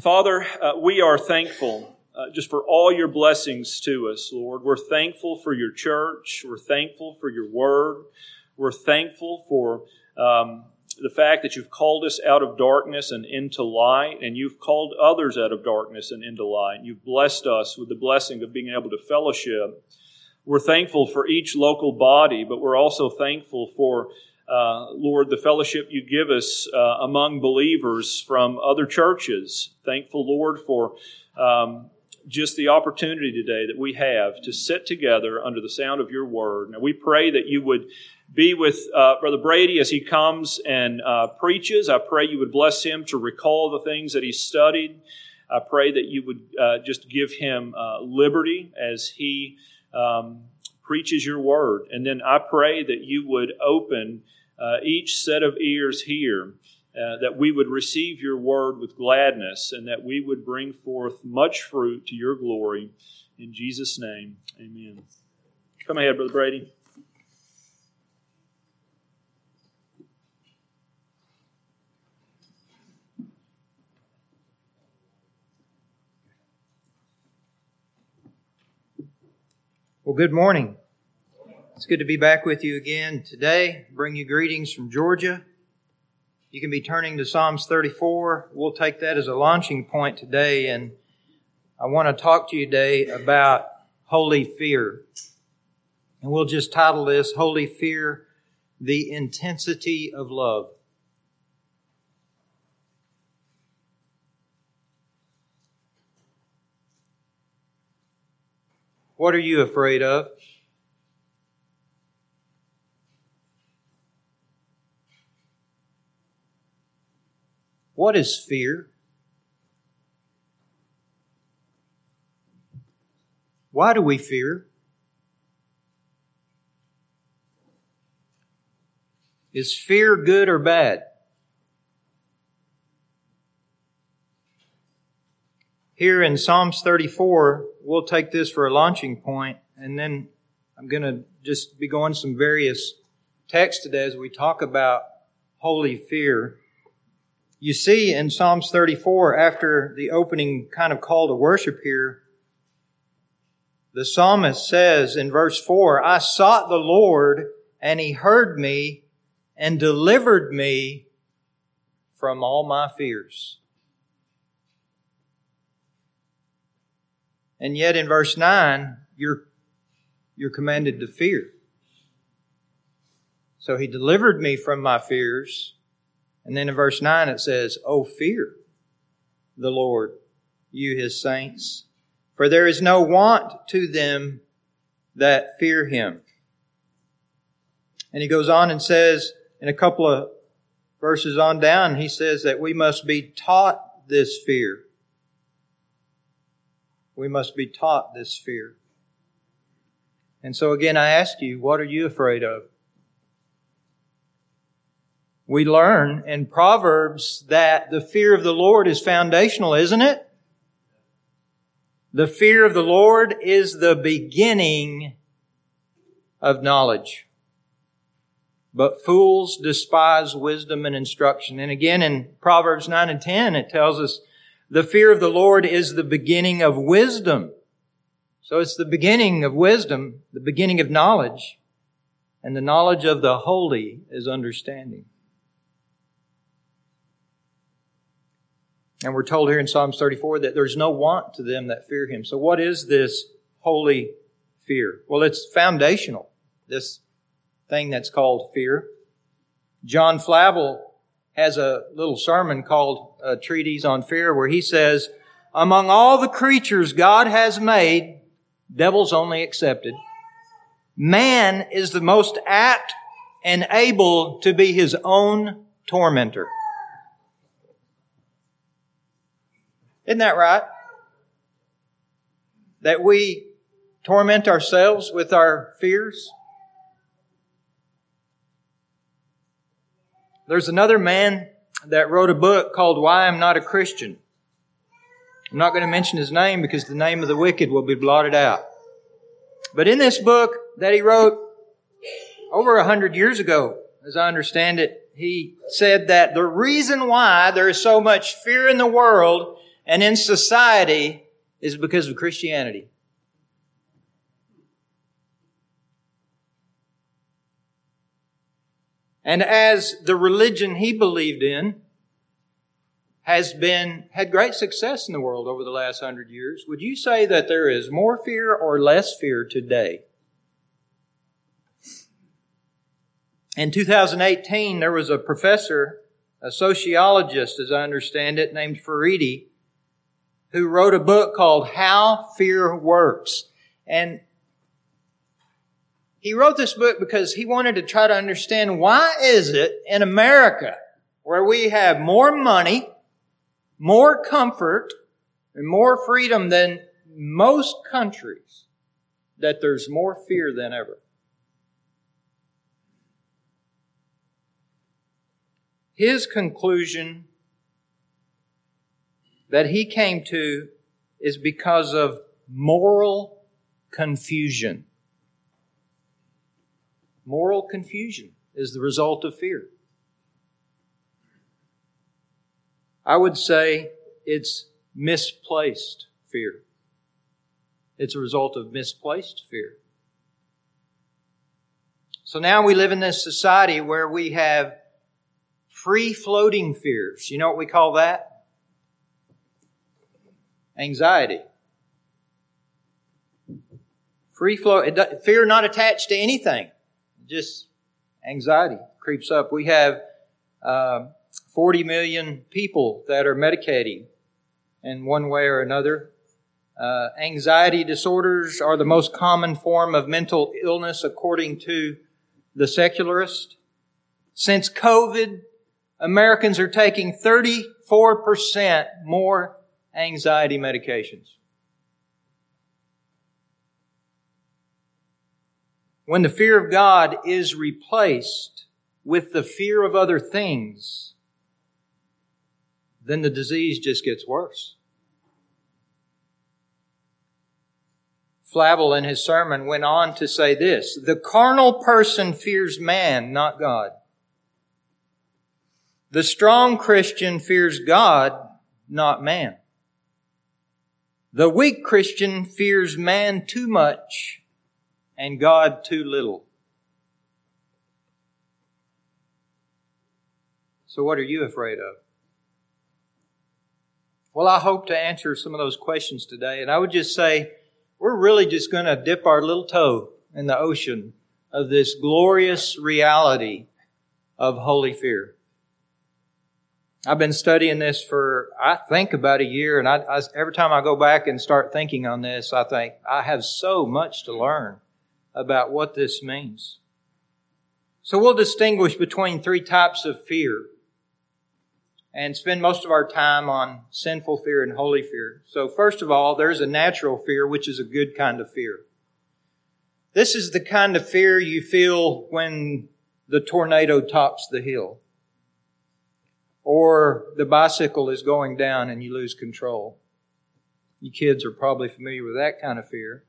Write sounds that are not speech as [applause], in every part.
Father, uh, we are thankful uh, just for all your blessings to us, Lord. We're thankful for your church. We're thankful for your word. We're thankful for um, the fact that you've called us out of darkness and into light, and you've called others out of darkness and into light. You've blessed us with the blessing of being able to fellowship. We're thankful for each local body, but we're also thankful for, uh, Lord, the fellowship you give us uh, among believers from other churches. Thankful, Lord, for um, just the opportunity today that we have to sit together under the sound of your word. Now, we pray that you would be with uh, Brother Brady as he comes and uh, preaches. I pray you would bless him to recall the things that he studied. I pray that you would uh, just give him liberty as he um, preaches your word. And then I pray that you would open uh, each set of ears here. Uh, that we would receive your word with gladness and that we would bring forth much fruit to your glory. In Jesus' name, amen. Come ahead, Brother Brady. Well, good morning. It's good to be back with you again today. Bring you greetings from Georgia. You can be turning to Psalms 34. We'll take that as a launching point today, and I want to talk to you today about holy fear. And we'll just title this Holy Fear, the Intensity of Love. What are you afraid of? What is fear? Why do we fear? Is fear good or bad? Here in Psalms 34, we'll take this for a launching point, and then I'm going to just be going some various texts today as we talk about holy fear. You see in Psalms 34, after the opening kind of call to worship here, the psalmist says in verse 4, I sought the Lord, and he heard me and delivered me from all my fears. And yet in verse 9, you're, you're commanded to fear. So he delivered me from my fears. And then in verse 9 it says, Oh, fear the Lord, you his saints, for there is no want to them that fear him. And he goes on and says, in a couple of verses on down, he says that we must be taught this fear. We must be taught this fear. And so again, I ask you, what are you afraid of? We learn in Proverbs that the fear of the Lord is foundational, isn't it? The fear of the Lord is the beginning of knowledge. But fools despise wisdom and instruction. And again in Proverbs 9 and 10, it tells us the fear of the Lord is the beginning of wisdom. So it's the beginning of wisdom, the beginning of knowledge. And the knowledge of the holy is understanding. And we're told here in Psalms 34 that there's no want to them that fear him. So what is this holy fear? Well, it's foundational, this thing that's called fear. John Flavel has a little sermon called a Treatise on Fear where he says, among all the creatures God has made, devils only accepted, man is the most apt and able to be his own tormentor. Isn't that right? That we torment ourselves with our fears? There's another man that wrote a book called Why I'm Not a Christian. I'm not going to mention his name because the name of the wicked will be blotted out. But in this book that he wrote over a hundred years ago, as I understand it, he said that the reason why there is so much fear in the world and in society is because of Christianity. And as the religion he believed in has been, had great success in the world over the last hundred years, would you say that there is more fear or less fear today? In 2018, there was a professor, a sociologist, as I understand it, named Furedi, who wrote a book called How Fear Works. And he wrote this book because he wanted to try to understand why is it in America where we have more money, more comfort, and more freedom than most countries that there's more fear than ever. His conclusion that he came to is because of moral confusion. Moral confusion is the result of fear. I would say it's misplaced fear. It's a result of misplaced fear. So now we live in this society where we have free floating fears. You know what we call that? Anxiety. Free flow, fear not attached to anything just anxiety creeps up. We have uh, 40 million people that are medicating in one way or another. Uh, anxiety disorders are the most common form of mental illness according to the secularist. Since COVID, Americans are taking 34% more anxiety medications. When the fear of God is replaced with the fear of other things, then the disease just gets worse. Flavel in his sermon went on to say this, the carnal person fears man, not God. The strong Christian fears God, not man. The weak Christian fears man too much and God too little. So, what are you afraid of? Well, I hope to answer some of those questions today. And I would just say, we're really just going to dip our little toe in the ocean of this glorious reality of holy fear. I've been studying this for, I think, about a year, and I, I, every time I go back and start thinking on this, I think I have so much to learn about what this means. So we'll distinguish between three types of fear and spend most of our time on sinful fear and holy fear. So first of all, there's a natural fear, which is a good kind of fear. This is the kind of fear you feel when the tornado tops the hill or the bicycle is going down and you lose control. You kids are probably familiar with that kind of fear.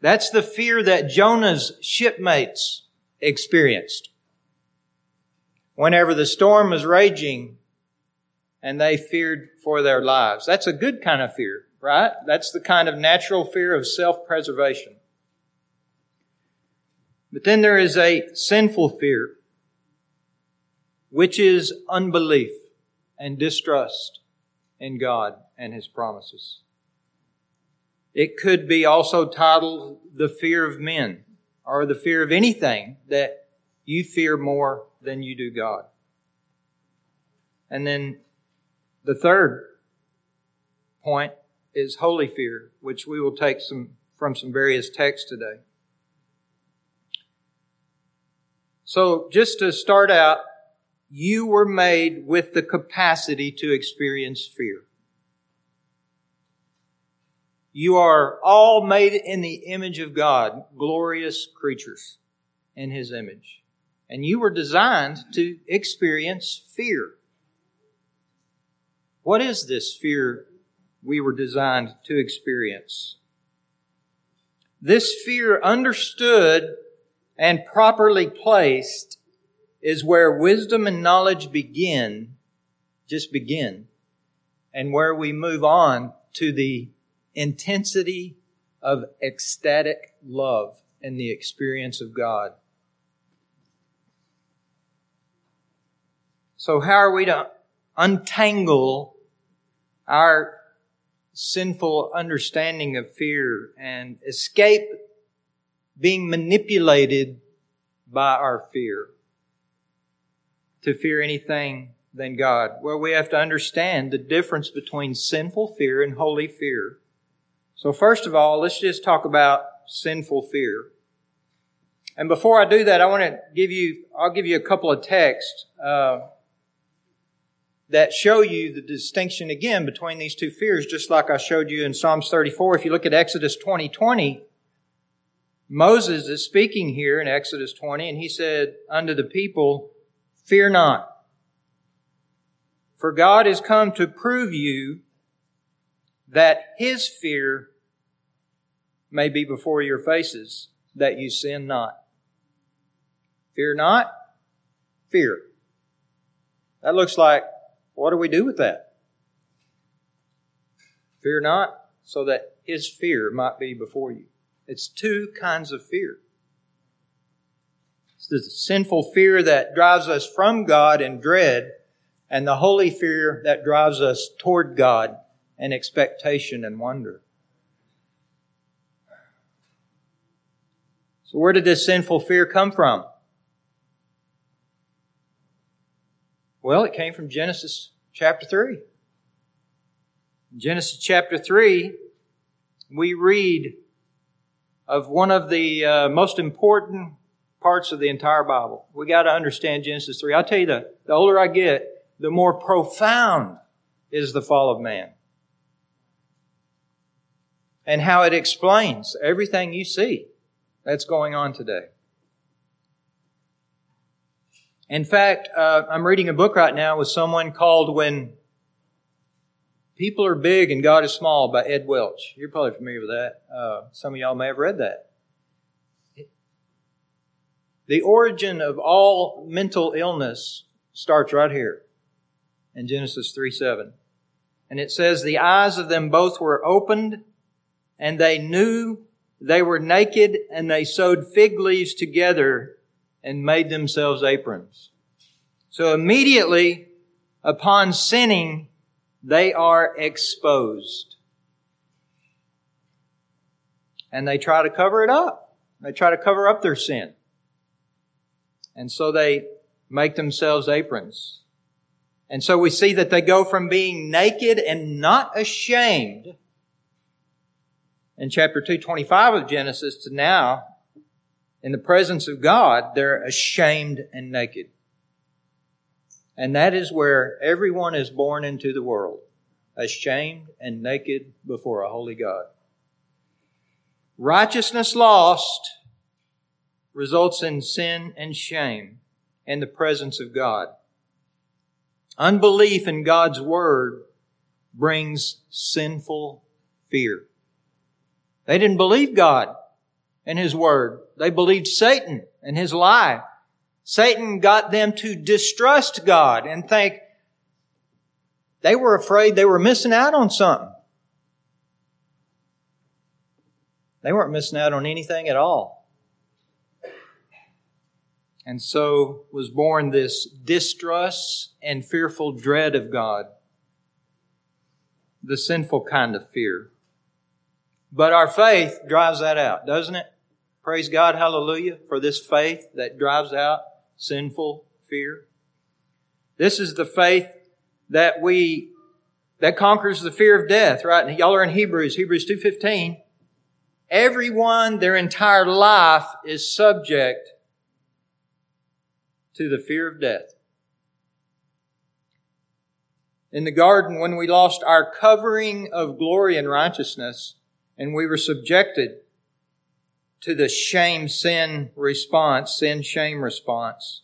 That's the fear that Jonah's shipmates experienced. Whenever the storm was raging and they feared for their lives. That's a good kind of fear, right? That's the kind of natural fear of self-preservation. But then there is a sinful fear, which is unbelief and distrust in God and His promises. It could be also titled The Fear of Men or the fear of anything that you fear more than you do God. And then the third point is holy fear, which we will take some from some various texts today. So just to start out, you were made with the capacity to experience fear. You are all made in the image of God, glorious creatures in His image. And you were designed to experience fear. What is this fear we were designed to experience? This fear understood and properly placed is where wisdom and knowledge begin just begin and where we move on to the intensity of ecstatic love and the experience of God. So how are we to untangle our sinful understanding of fear and escape being manipulated by our fear to fear anything than God? Well, we have to understand the difference between sinful fear and holy fear. So first of all, let's just talk about sinful fear. And before I do that, I want to give you, I'll give you a couple of texts. Uh, that show you the distinction again between these two fears, just like I showed you in Psalms 34. If you look at Exodus 20, 20, Moses is speaking here in Exodus 20, and he said unto the people, Fear not. For God is come to prove you that his fear may be before your faces, that you sin not. Fear not, fear. That looks like what do we do with that? Fear not, so that his fear might be before you. It's two kinds of fear. It's the sinful fear that drives us from God in dread, and the holy fear that drives us toward God in expectation and wonder. So where did this sinful fear come from? Well, it came from Genesis chapter 3. In Genesis chapter 3, we read of one of the uh, most important parts of the entire Bible. We got to understand Genesis 3. I'll tell you the, the older I get, the more profound is the fall of man. And how it explains everything you see that's going on today. In fact, uh, I'm reading a book right now with someone called When People Are Big and God is Small by Ed Welch. You're probably familiar with that. Uh, some of y'all may have read that. The origin of all mental illness starts right here in Genesis 3 7. And it says, The eyes of them both were opened, and they knew they were naked, and they sewed fig leaves together and made themselves aprons. So immediately upon sinning, they are exposed. And they try to cover it up. They try to cover up their sin. And so they make themselves aprons. And so we see that they go from being naked and not ashamed in chapter 225 of Genesis to now in the presence of God, they're ashamed and naked. And that is where everyone is born into the world, ashamed and naked before a holy God. Righteousness lost results in sin and shame in the presence of God. Unbelief in God's word brings sinful fear. They didn't believe God and his word. They believed Satan and his lie. Satan got them to distrust God and think they were afraid they were missing out on something. They weren't missing out on anything at all. And so was born this distrust and fearful dread of God. The sinful kind of fear. But our faith drives that out, doesn't it? Praise God, hallelujah, for this faith that drives out sinful fear. This is the faith that we, that conquers the fear of death, right? Y'all are in Hebrews, Hebrews 2.15. Everyone, their entire life is subject to the fear of death. In the garden, when we lost our covering of glory and righteousness, and we were subjected to the shame sin response, sin shame response,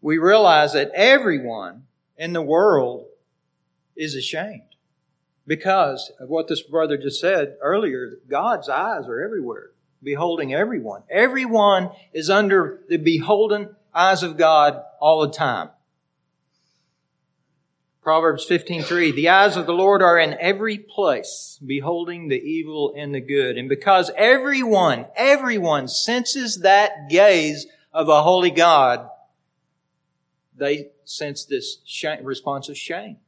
we realize that everyone in the world is ashamed because of what this brother just said earlier. God's eyes are everywhere, beholding everyone. Everyone is under the beholden eyes of God all the time. Proverbs 15:3 The eyes of the Lord are in every place, beholding the evil and the good. And because everyone, everyone senses that gaze of a holy God, they sense this shame, response of shame.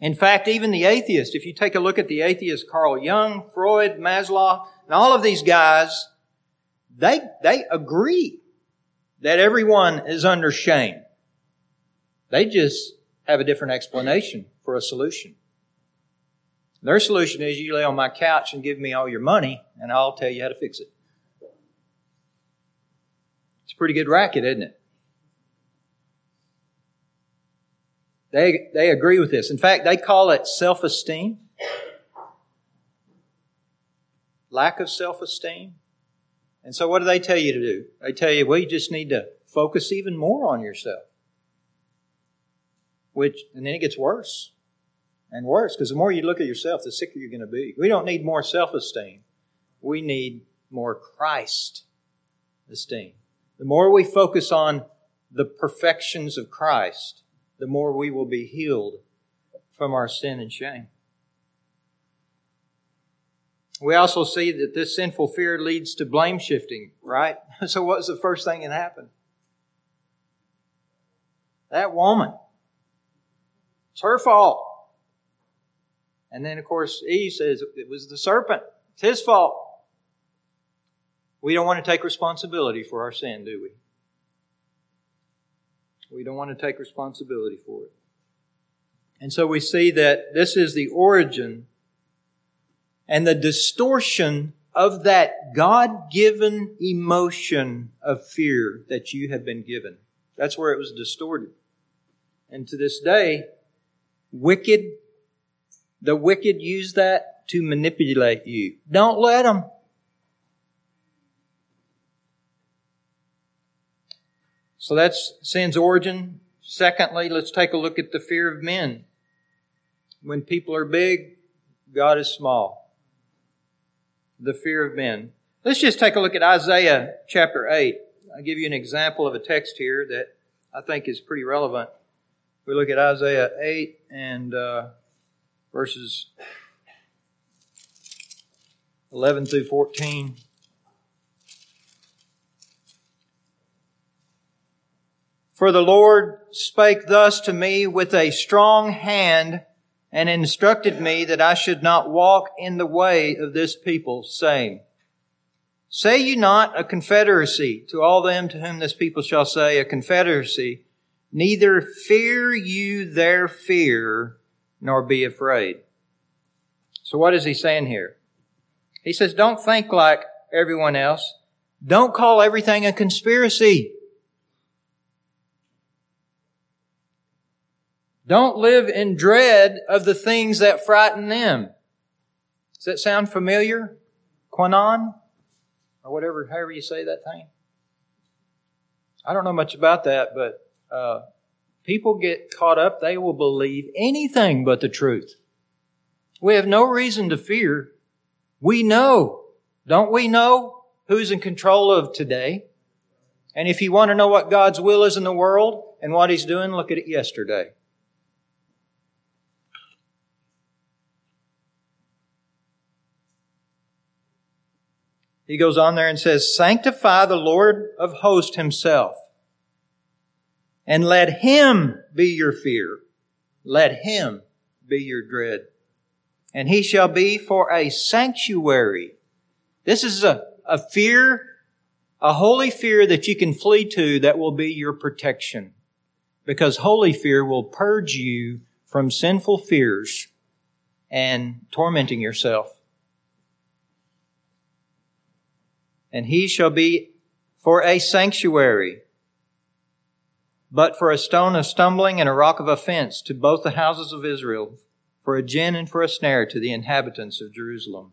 In fact, even the atheist, if you take a look at the atheist Carl Jung, Freud, Maslow, and all of these guys, they, they agree that everyone is under shame. They just have a different explanation for a solution. Their solution is you lay on my couch and give me all your money and I'll tell you how to fix it. It's a pretty good racket, isn't it? They, they agree with this. In fact, they call it self-esteem. Lack of self-esteem. And so what do they tell you to do? They tell you, well, you just need to focus even more on yourself. Which, and then it gets worse and worse because the more you look at yourself, the sicker you're going to be. We don't need more self-esteem. We need more Christ esteem. The more we focus on the perfections of Christ, the more we will be healed from our sin and shame. We also see that this sinful fear leads to blame shifting, right? [laughs] So what was the first thing that happened? That woman. It's her fault. And then, of course, Eve says it was the serpent. It's his fault. We don't want to take responsibility for our sin, do we? We don't want to take responsibility for it. And so we see that this is the origin and the distortion of that God given emotion of fear that you have been given. That's where it was distorted. And to this day, wicked, the wicked use that to manipulate you. Don't let them. So that's sin's origin. Secondly, let's take a look at the fear of men. When people are big, God is small. The fear of men. Let's just take a look at Isaiah chapter 8. I'll give you an example of a text here that I think is pretty relevant. We look at Isaiah 8 and uh, verses 11 through 14. For the Lord spake thus to me with a strong hand and instructed me that I should not walk in the way of this people, saying, Say you not a confederacy to all them to whom this people shall say a confederacy, neither fear you their fear, nor be afraid. So what is he saying here? He says, don't think like everyone else. Don't call everything a conspiracy. Don't live in dread of the things that frighten them. Does that sound familiar? QAnon? Or whatever, however you say that thing. I don't know much about that, but uh, people get caught up, they will believe anything but the truth. We have no reason to fear. We know, don't we know who's in control of today? And if you want to know what God's will is in the world and what He's doing, look at it yesterday. He goes on there and says, Sanctify the Lord of hosts himself, and let him be your fear. Let him be your dread. And he shall be for a sanctuary. This is a, a fear, a holy fear that you can flee to that will be your protection. Because holy fear will purge you from sinful fears and tormenting yourself. and he shall be for a sanctuary, but for a stone of stumbling and a rock of offense to both the houses of Israel, for a gin and for a snare to the inhabitants of Jerusalem.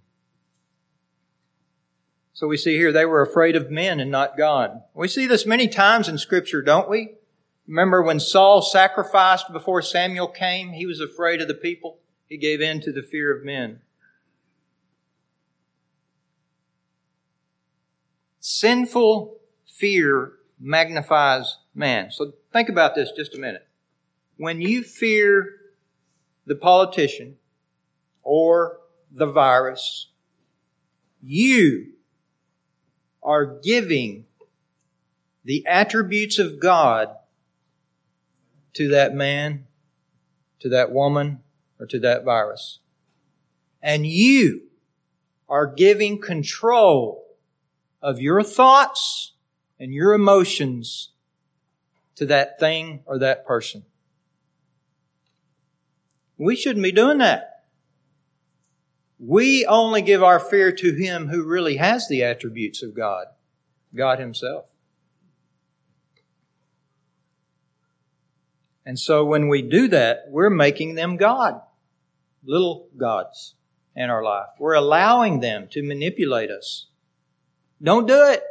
So we see here they were afraid of men and not God. We see this many times in Scripture, don't we? Remember when Saul sacrificed before Samuel came, he was afraid of the people. He gave in to the fear of men. Sinful fear magnifies man. So think about this just a minute. when you fear the politician or the virus, you are giving the attributes of God to that man, to that woman, or to that virus. And you are giving control of your thoughts and your emotions to that thing or that person. We shouldn't be doing that. We only give our fear to Him who really has the attributes of God, God Himself. And so when we do that, we're making them God, little gods in our life. We're allowing them to manipulate us. Don't do it.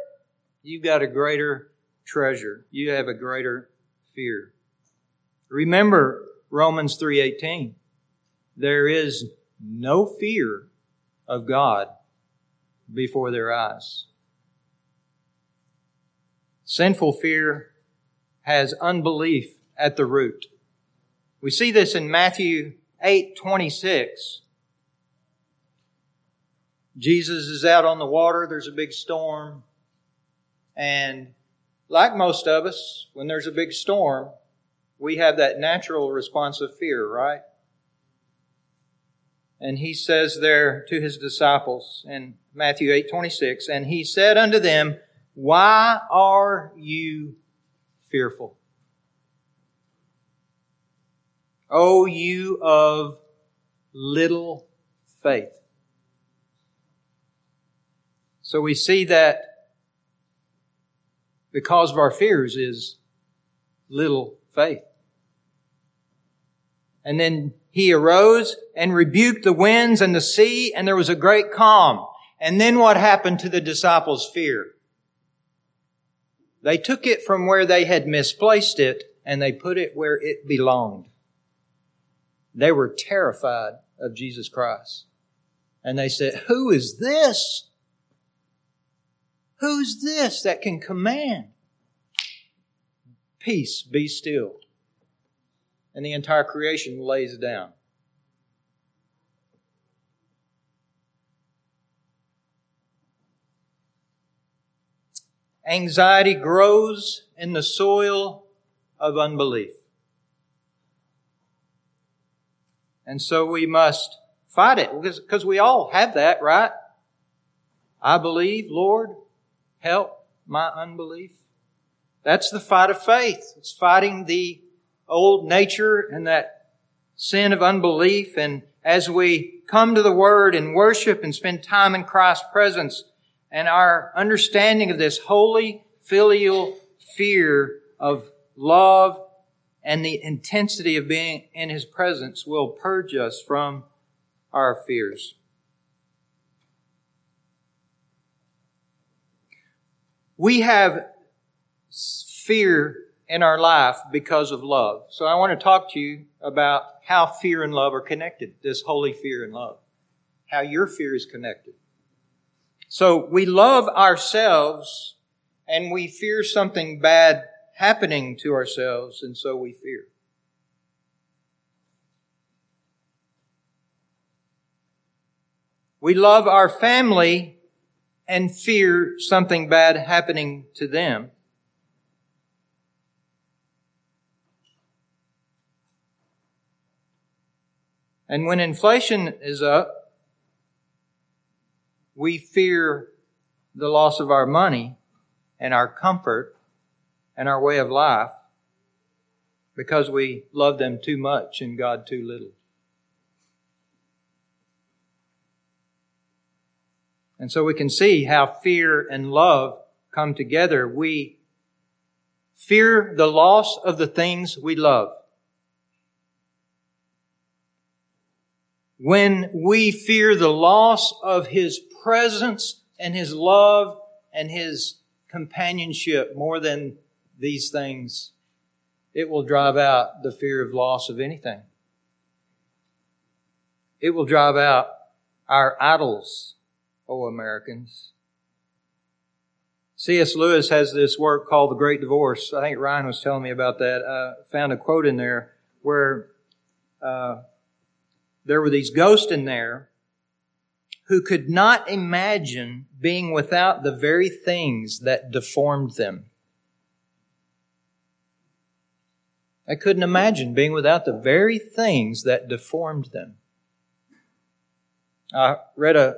You've got a greater treasure. You have a greater fear. Remember Romans 3:18. There is no fear of God before their eyes. Sinful fear has unbelief at the root. We see this in Matthew 8:26. Jesus is out on the water, there's a big storm, and like most of us, when there's a big storm, we have that natural response of fear, right? And he says there to his disciples in Matthew 8 26, and he said unto them, Why are you fearful? O you of little faith. So we see that the cause of our fears is little faith. And then he arose and rebuked the winds and the sea, and there was a great calm. And then what happened to the disciples' fear? They took it from where they had misplaced it and they put it where it belonged. They were terrified of Jesus Christ. And they said, Who is this? Who's this that can command? Peace, be still and the entire creation lays down. Anxiety grows in the soil of unbelief. And so we must fight it because we all have that, right? I believe, Lord, help my unbelief. That's the fight of faith. It's fighting the old nature and that sin of unbelief. And as we come to the Word and worship and spend time in Christ's presence and our understanding of this holy filial fear of love and the intensity of being in His presence will purge us from our fears. We have fear in our life because of love. So I want to talk to you about how fear and love are connected, this holy fear and love, how your fear is connected. So we love ourselves and we fear something bad happening to ourselves, and so we fear. We love our family and fear something bad happening to them. And when inflation is up, we fear the loss of our money and our comfort and our way of life because we love them too much and God too little. And so we can see how fear and love come together. We fear the loss of the things we love. when we fear the loss of His presence and His love and His companionship more than these things, it will drive out the fear of loss of anything. It will drive out our idols, O Americans. C.S. Lewis has this work called The Great Divorce. I think Ryan was telling me about that. I found a quote in there where uh, there were these ghosts in there who could not imagine being without the very things that deformed them. I couldn't imagine being without the very things that deformed them. I read a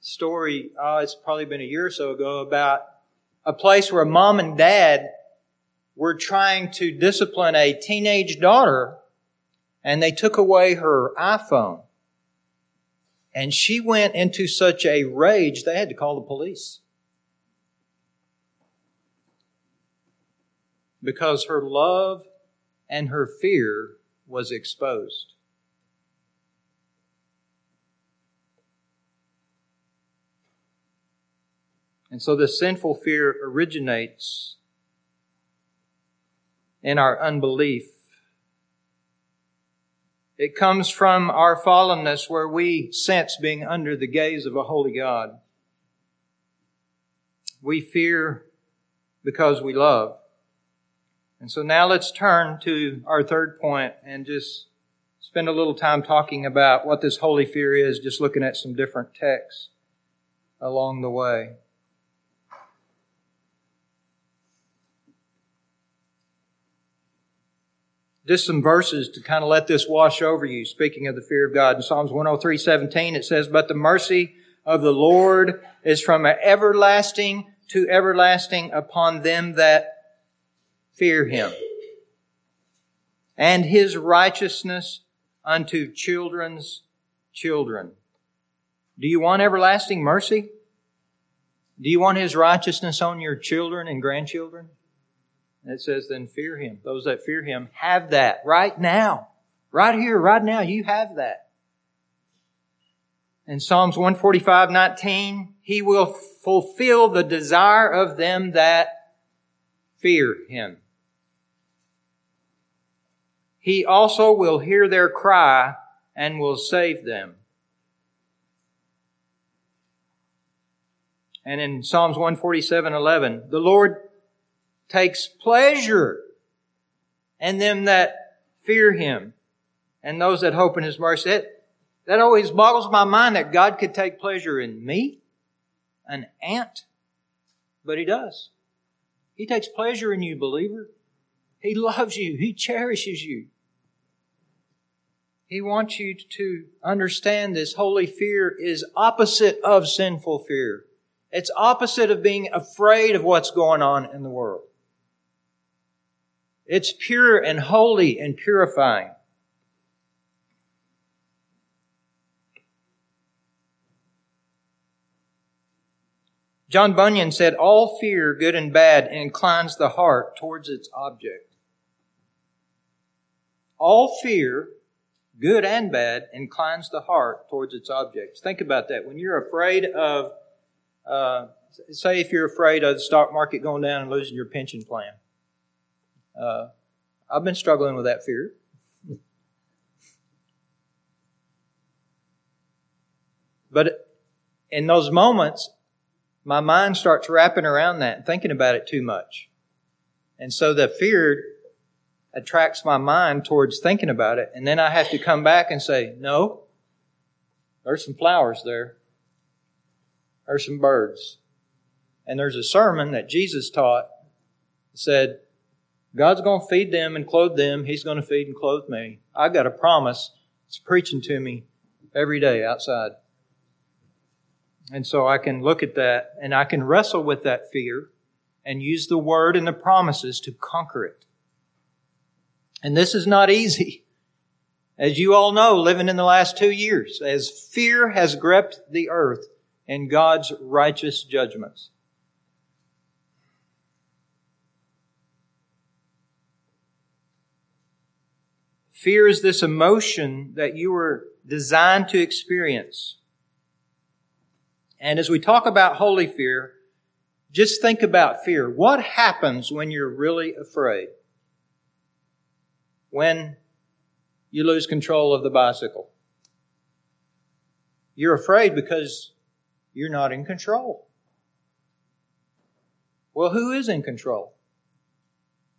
story, oh, it's probably been a year or so ago, about a place where mom and dad were trying to discipline a teenage daughter and they took away her iPhone. And she went into such a rage, they had to call the police. because her love and her fear was exposed. And so the sinful fear originates in our unbelief. It comes from our fallenness where we sense being under the gaze of a holy God. We fear because we love. And so now let's turn to our third point and just spend a little time talking about what this holy fear is, just looking at some different texts along the way. Just some verses to kind of let this wash over you, speaking of the fear of God. In Psalms 103, 17, it says, But the mercy of the Lord is from everlasting to everlasting upon them that fear him, and his righteousness unto children's children. Do you want everlasting mercy? Do you want his righteousness on your children and grandchildren? It says, then fear him. Those that fear him have that right now. Right here, right now, you have that. In Psalms 145, 19, he will fulfill the desire of them that fear him. He also will hear their cry and will save them. And in Psalms 147, 11, the Lord takes pleasure in them that fear Him and those that hope in His mercy. That, that always boggles my mind that God could take pleasure in me, an ant, but He does. He takes pleasure in you, believer. He loves you. He cherishes you. He wants you to understand this holy fear is opposite of sinful fear. It's opposite of being afraid of what's going on in the world. It's pure and holy and purifying. John Bunyan said, All fear, good and bad, inclines the heart towards its object. All fear good and bad, inclines the heart towards its objects. Think about that. When you're afraid of, uh, say, if you're afraid of the stock market going down and losing your pension plan. Uh, I've been struggling with that fear. But in those moments, my mind starts wrapping around that and thinking about it too much. And so the fear attracts my mind towards thinking about it. And then I have to come back and say, no, there's some flowers there. There's some birds. And there's a sermon that Jesus taught said, God's going to feed them and clothe them. He's going to feed and clothe me. I got a promise. It's preaching to me every day outside. And so I can look at that and I can wrestle with that fear and use the word and the promises to conquer it. And this is not easy. As you all know, living in the last two years, as fear has gripped the earth in God's righteous judgments. Fear is this emotion that you were designed to experience. And as we talk about holy fear, just think about fear. What happens when you're really afraid? when you lose control of the bicycle. You're afraid because you're not in control. Well, who is in control?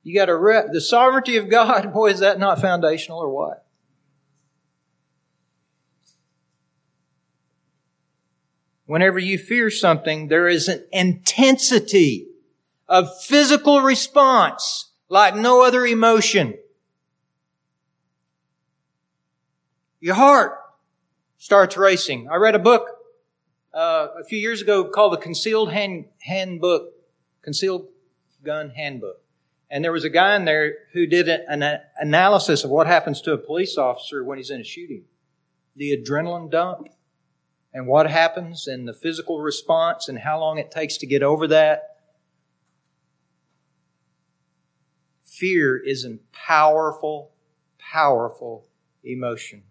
You got to re- the sovereignty of God. [laughs] Boy, is that not foundational or what? Whenever you fear something, there is an intensity of physical response like no other emotion. Your heart starts racing. I read a book uh, a few years ago called the Concealed Hand Handbook, Concealed Gun Handbook. And there was a guy in there who did an analysis of what happens to a police officer when he's in a shooting. The adrenaline dump and what happens and the physical response and how long it takes to get over that. Fear is a powerful, powerful emotion.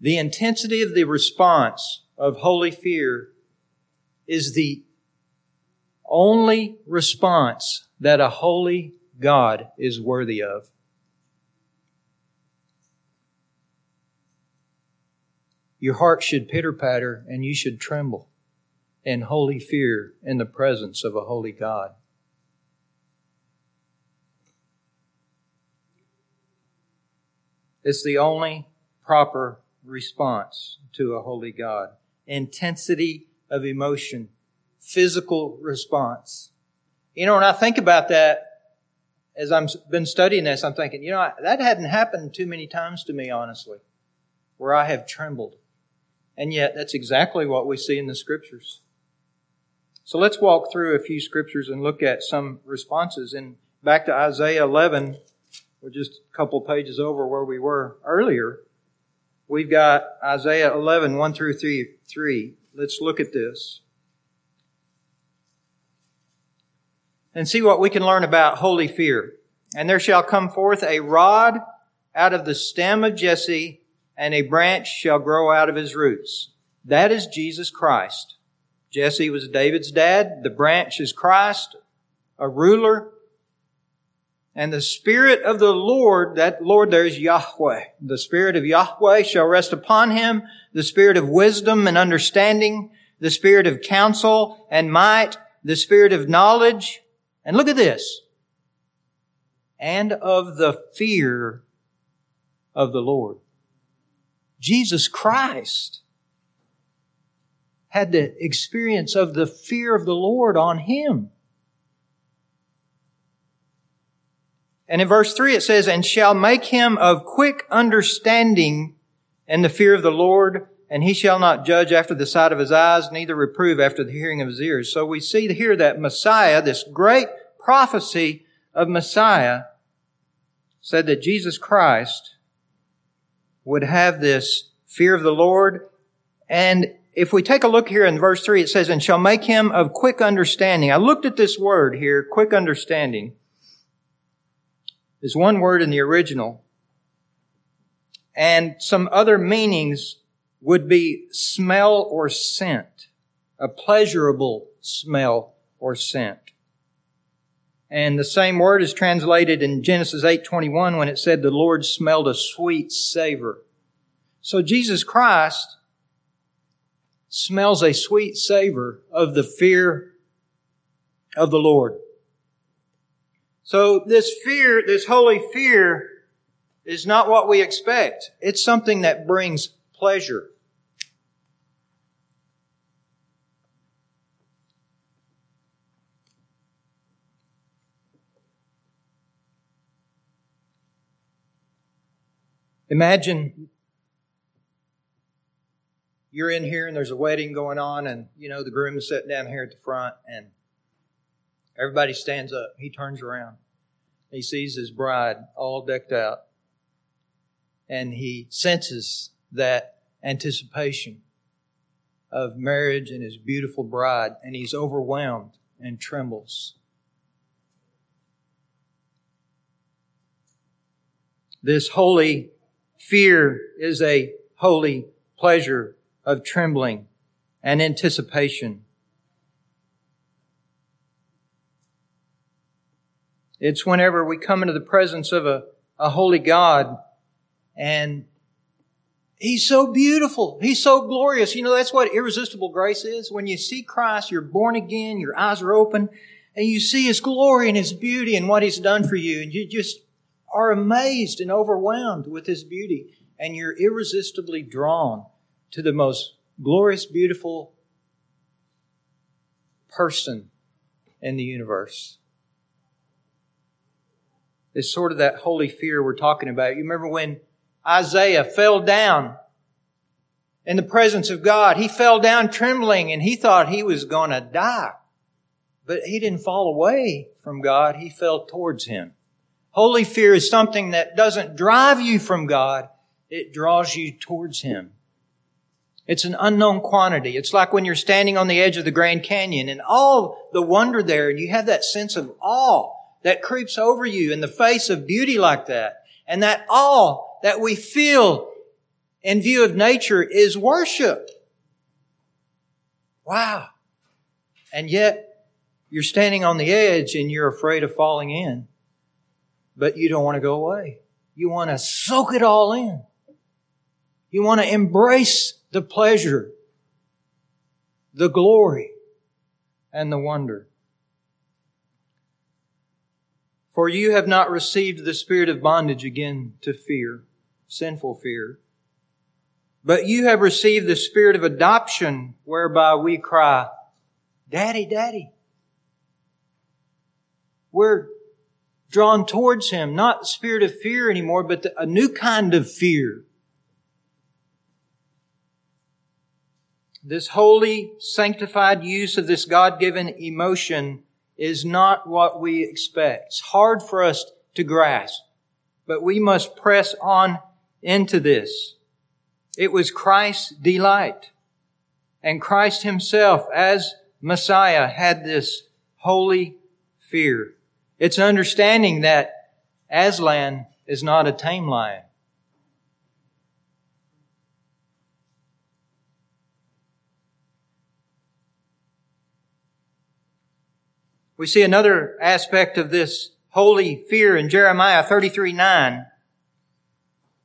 The intensity of the response of holy fear is the only response that a holy God is worthy of. Your heart should pitter patter and you should tremble in holy fear in the presence of a holy God. It's the only proper response to a holy God. Intensity of emotion, physical response. You know, when I think about that, as I've been studying this, I'm thinking, you know, that hadn't happened too many times to me, honestly, where I have trembled. And yet, that's exactly what we see in the scriptures. So let's walk through a few scriptures and look at some responses. And back to Isaiah 11, we're just a couple pages over where we were earlier. We've got Isaiah 11, 1 through 3. 3. Let's look at this. And see what we can learn about holy fear. And there shall come forth a rod out of the stem of Jesse, and a branch shall grow out of his roots. That is Jesus Christ. Jesse was David's dad. The branch is Christ, a ruler, and the Spirit of the Lord, that Lord there is Yahweh. The Spirit of Yahweh shall rest upon him, the Spirit of wisdom and understanding, the Spirit of counsel and might, the Spirit of knowledge. And look at this. And of the fear of the Lord. Jesus Christ had the experience of the fear of the Lord on him. And in verse 3 it says, And shall make him of quick understanding and the fear of the Lord, and he shall not judge after the sight of his eyes, neither reprove after the hearing of his ears. So we see here that Messiah, this great prophecy of Messiah, said that Jesus Christ would have this fear of the Lord. And if we take a look here in verse 3, it says, And shall make him of quick understanding. I looked at this word here, quick understanding. Is one word in the original. And some other meanings would be smell or scent, a pleasurable smell or scent. And the same word is translated in Genesis 8:21 when it said the Lord smelled a sweet savor. So Jesus Christ smells a sweet savor of the fear of the Lord. So this fear, this holy fear, is not what we expect. It's something that brings pleasure. Imagine you're in here and there's a wedding going on, and you know the groom is sitting down here at the front, and Everybody stands up. He turns around. He sees his bride all decked out. And he senses that anticipation of marriage and his beautiful bride, and he's overwhelmed and trembles. This holy fear is a holy pleasure of trembling and anticipation. It's whenever we come into the presence of a, a holy God and He's so beautiful. He's so glorious. You know, that's what irresistible grace is. When you see Christ, you're born again, your eyes are open, and you see His glory and His beauty and what He's done for you, and you just are amazed and overwhelmed with His beauty, and you're irresistibly drawn to the most glorious, beautiful person in the universe. It's sort of that holy fear we're talking about. You remember when Isaiah fell down in the presence of God. He fell down trembling and he thought he was going to die. But he didn't fall away from God. He fell towards him. Holy fear is something that doesn't drive you from God. It draws you towards Him. It's an unknown quantity. It's like when you're standing on the edge of the Grand Canyon and all the wonder there and you have that sense of awe that creeps over you in the face of beauty like that. And that awe that we feel in view of nature is worship. Wow. And yet you're standing on the edge and you're afraid of falling in, but you don't want to go away. You want to soak it all in. You want to embrace the pleasure, the glory, and the wonder. For you have not received the spirit of bondage again to fear, sinful fear, but you have received the spirit of adoption whereby we cry, Daddy, Daddy. We're drawn towards Him, not spirit of fear anymore, but a new kind of fear. This holy, sanctified use of this God-given emotion is not what we expect. It's hard for us to grasp, but we must press on into this. It was Christ's delight. And Christ himself, as Messiah, had this holy fear. It's understanding that Aslan is not a tame lion. We see another aspect of this holy fear in Jeremiah 33 9,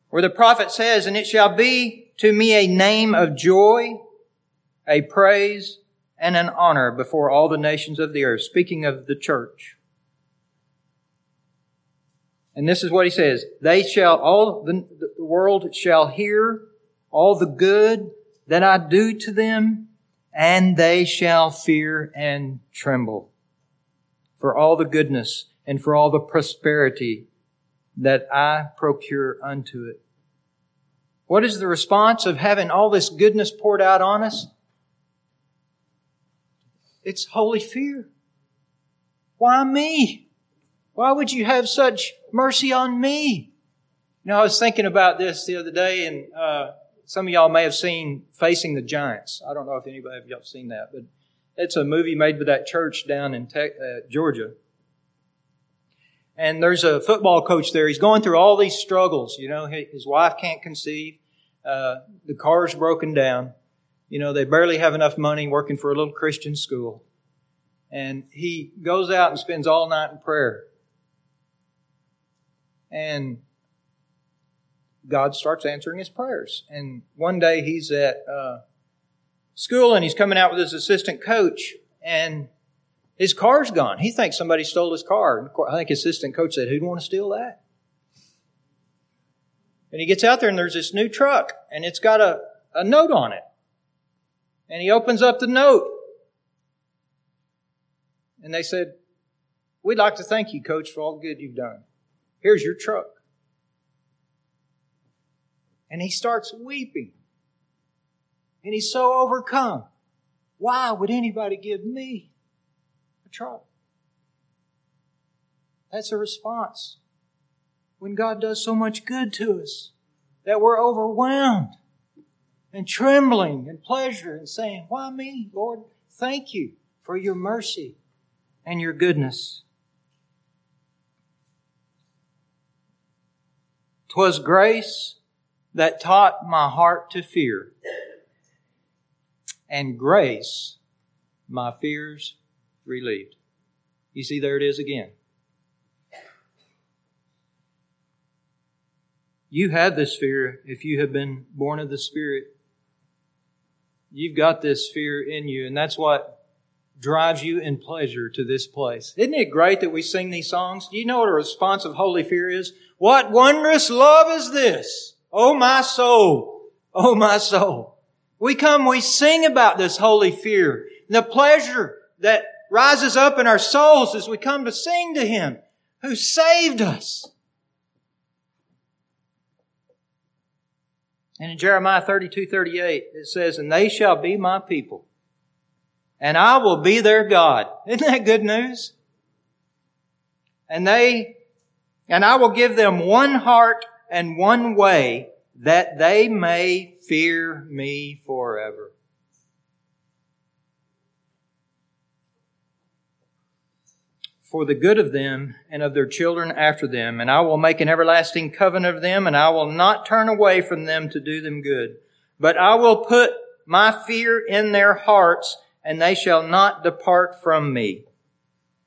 where the prophet says, And it shall be to me a name of joy, a praise, and an honor before all the nations of the earth, speaking of the church. And this is what he says, they shall, all the, the world shall hear all the good that I do to them, and they shall fear and tremble for all the goodness and for all the prosperity that I procure unto it. What is the response of having all this goodness poured out on us? It's holy fear. Why me? Why would you have such mercy on me? You know, I was thinking about this the other day, and uh, some of y'all may have seen Facing the Giants. I don't know if anybody of y'all seen that, but it's a movie made by that church down in uh, Georgia. And there's a football coach there. He's going through all these struggles. You know, his wife can't conceive. Uh, the car's broken down. You know, they barely have enough money working for a little Christian school. And he goes out and spends all night in prayer. And God starts answering his prayers. And one day he's at uh, school and he's coming out with his assistant coach and his car's gone. He thinks somebody stole his car. I think his assistant coach said, Who'd want to steal that? And he gets out there and there's this new truck and it's got a, a note on it. And he opens up the note. And they said, We'd like to thank you, coach, for all the good you've done. Here's your truck. And he starts weeping. And he's so overcome. Why would anybody give me a truck? That's a response when God does so much good to us that we're overwhelmed and trembling and pleasure and saying, Why me, Lord? Thank you for your mercy and your goodness. Twas grace that taught my heart to fear and grace my fears relieved. You see, there it is again. You have this fear if you have been born of the Spirit. You've got this fear in you, and that's what drives you in pleasure to this place. Isn't it great that we sing these songs? Do you know what a response of holy fear is? What wondrous love is this? Oh my soul. Oh my soul. We come, we sing about this holy fear, the pleasure that rises up in our souls as we come to sing to Him who saved us. And in Jeremiah 32, 38, it says, And they shall be my people, and I will be their God. [laughs] Isn't that good news? And they, and I will give them one heart and one way that they may fear me forever. for the good of them and of their children after them. And I will make an everlasting covenant of them, and I will not turn away from them to do them good. But I will put my fear in their hearts, and they shall not depart from me.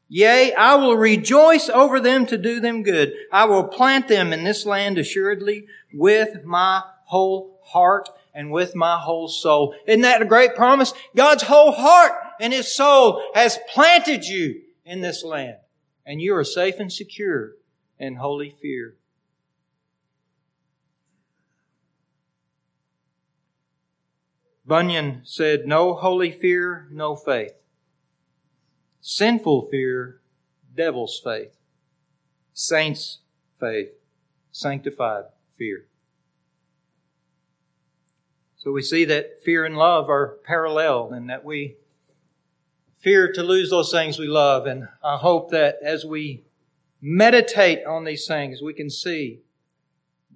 Yea, I will rejoice over them to do them good. I will plant them in this land assuredly with my whole heart and with my whole soul. Isn't that a great promise? God's whole heart and His soul has planted you in this land, and you are safe and secure in holy fear. Bunyan said, No holy fear, no faith. Sinful fear, devil's faith. Saints' faith, sanctified fear. So we see that fear and love are parallel and that we fear to lose those things we love. And I hope that as we meditate on these things, we can see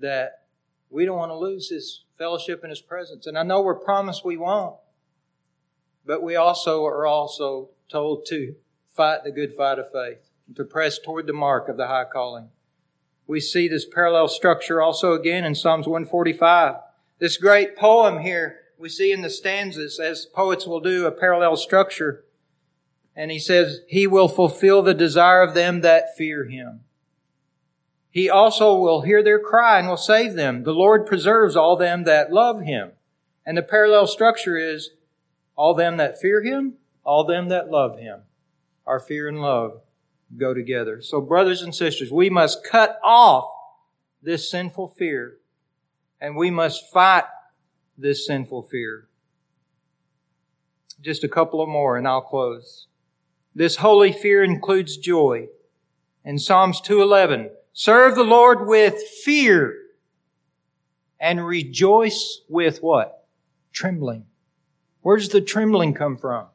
that we don't want to lose His fellowship in His presence. And I know we're promised we won't, but we also are also told to fight the good fight of faith, to press toward the mark of the high calling. We see this parallel structure also again in Psalms 145. This great poem here, we see in the stanzas, as poets will do, a parallel structure. And he says, He will fulfill the desire of them that fear Him. He also will hear their cry and will save them. The Lord preserves all them that love Him. And the parallel structure is all them that fear Him, all them that love Him. Our fear and love go together. So brothers and sisters, we must cut off this sinful fear and we must fight this sinful fear. Just a couple of more and I'll close. This holy fear includes joy. In Psalms 211, serve the Lord with fear and rejoice with what? Trembling. Where does the trembling come from?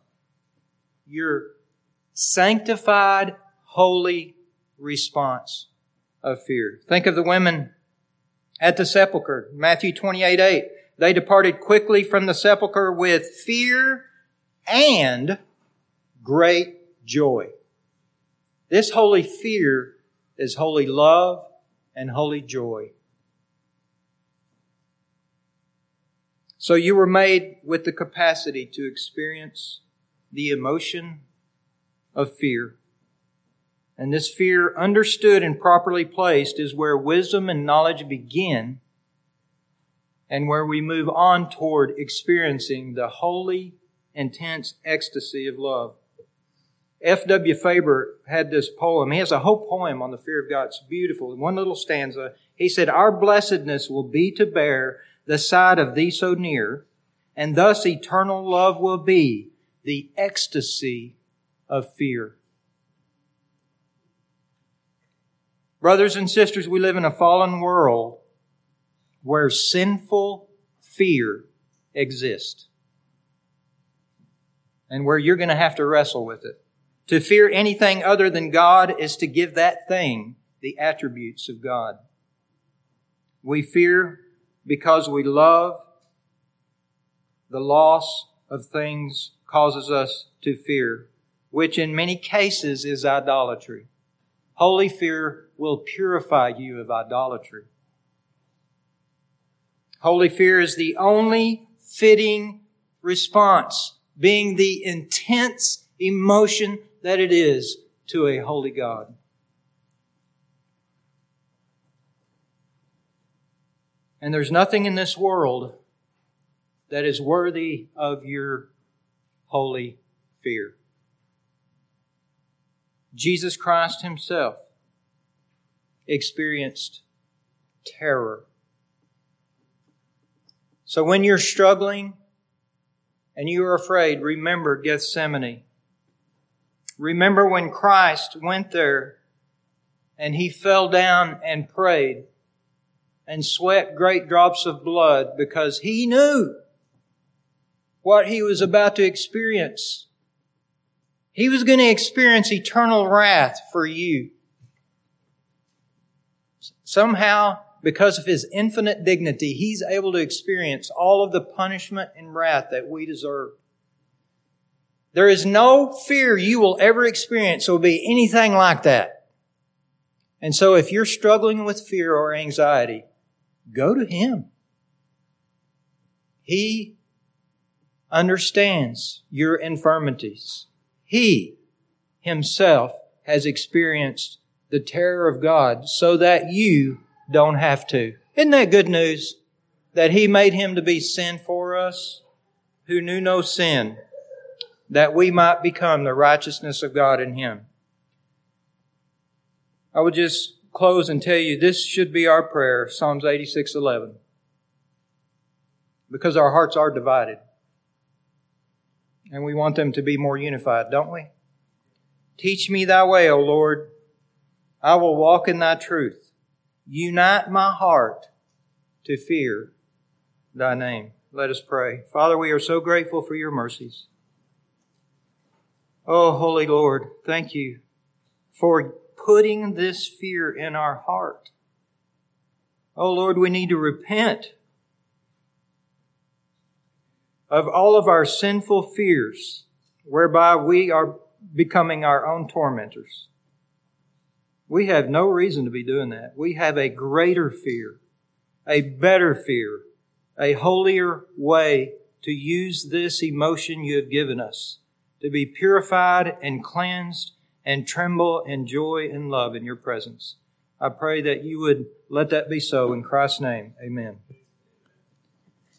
Your sanctified, holy response of fear. Think of the women at the sepulchre. Matthew 28, 8. They departed quickly from the sepulchre with fear and great joy. This holy fear is holy love and holy joy. So you were made with the capacity to experience the emotion of fear. And this fear, understood and properly placed, is where wisdom and knowledge begin and where we move on toward experiencing the holy, intense ecstasy of love. F.W. Faber had this poem. He has a whole poem on the fear of God. It's beautiful. In one little stanza, he said, Our blessedness will be to bear the sight of thee so near, and thus eternal love will be the ecstasy of fear. Brothers and sisters, we live in a fallen world where sinful fear exists and where you're going to have to wrestle with it. To fear anything other than God is to give that thing the attributes of God. We fear because we love. The loss of things causes us to fear, which in many cases is idolatry. Holy fear will purify you of idolatry. Holy fear is the only fitting response, being the intense emotion that it is to a holy God. And there's nothing in this world that is worthy of your holy fear. Jesus Christ Himself experienced terror. So when you're struggling and you are afraid, remember Gethsemane. Remember when Christ went there and he fell down and prayed and sweat great drops of blood because he knew what he was about to experience. He was going to experience eternal wrath for you. Somehow, because of his infinite dignity, he's able to experience all of the punishment and wrath that we deserve. There is no fear you will ever experience will be anything like that. And so if you're struggling with fear or anxiety, go to Him. He understands your infirmities. He Himself has experienced the terror of God so that you don't have to. Isn't that good news? That He made Him to be sin for us who knew no sin that we might become the righteousness of God in Him. I would just close and tell you this should be our prayer, Psalms 86 11. Because our hearts are divided. And we want them to be more unified, don't we? Teach me thy way, O Lord. I will walk in thy truth. Unite my heart to fear thy name. Let us pray. Father, we are so grateful for your mercies. Oh, Holy Lord, thank you for putting this fear in our heart. Oh, Lord, we need to repent of all of our sinful fears whereby we are becoming our own tormentors. We have no reason to be doing that. We have a greater fear, a better fear, a holier way to use this emotion you have given us to be purified and cleansed and tremble in joy and love in your presence. I pray that you would let that be so in Christ's name. Amen.